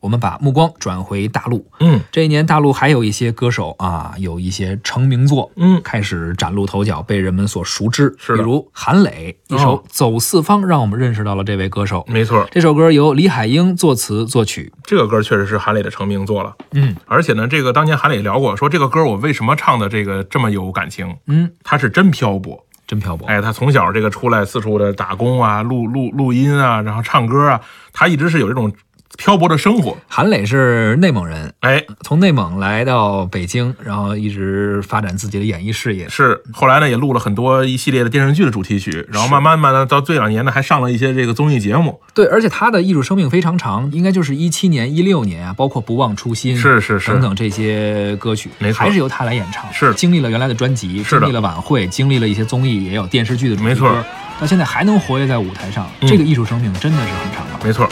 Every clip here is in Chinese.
我们把目光转回大陆。嗯这一年，大陆还有一些歌手啊，有一些成名作，嗯，开始崭露头角，被人们所熟知。是的比如韩磊一首哦《走四方》，让我们认识到了这位歌手。没错，这首歌由李海英作词作曲。这个歌确实是韩磊的成名作了。嗯而且呢，这个当年韩磊聊过，说这个歌我为什么唱的这个这么有感情？嗯，他是真漂泊。真漂泊。哎，他从小这个出来四处的打工啊，录录录音啊，然后唱歌啊，他一直是有这种漂泊的生活。韩磊是内蒙人，哎，从内蒙来到北京，然后一直发展自己的演艺事业。是后来呢，也录了很多一系列的电视剧的主题曲，然后慢慢慢的到这两年呢，还上了一些这个综艺节目。对，而且他的艺术生命非常长，应该就是一七年、一六年啊，包括《不忘初心》是是是等等这些歌曲，没错还是由他来演唱。是经历了原来的专辑，经历了晚会，经历了一些综艺，也有电视剧的主题没错歌，到现在还能活跃在舞台上，嗯这个艺术生命真的是很长了。没错，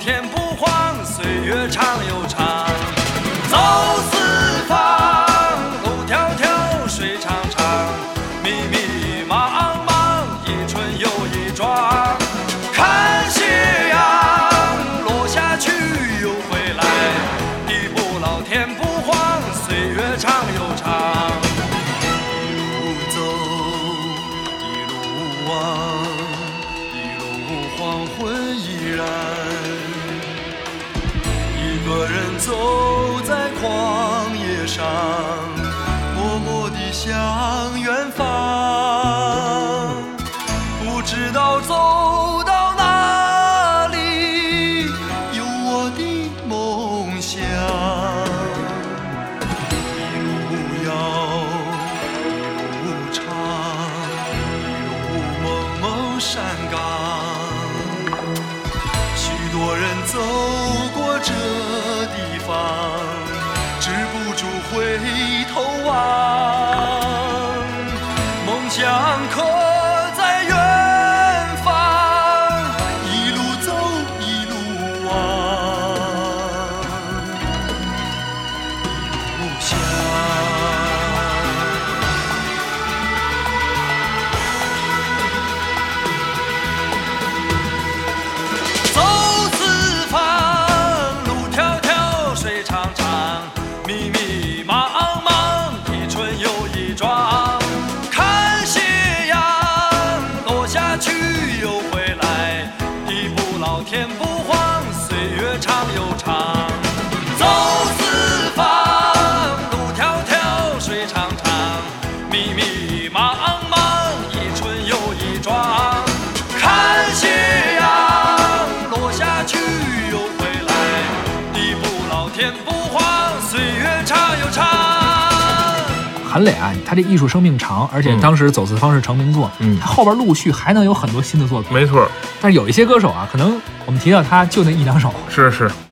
天不荒，岁月长又长。走四方，路迢迢，水长长，迷迷茫茫，一春又一庄。看斜阳落下去又回来，地不老天不荒，岁月长又长。个人走在旷野上，默默地想回忆一庄。看斜阳落下去又回来，地不老天不荒，岁月长又长。走四方，路迢迢，水长长，密密茫茫，一春又一庄。看斜阳落下去又回来，地不老天不荒，岁月长又长。韩磊啊，他这艺术生命长，而且嗯。当时《走四方》是成名作，嗯他后边陆续还能有很多新的作品。没错，但是有一些歌手啊，可能我们提到他就那一两首，是是，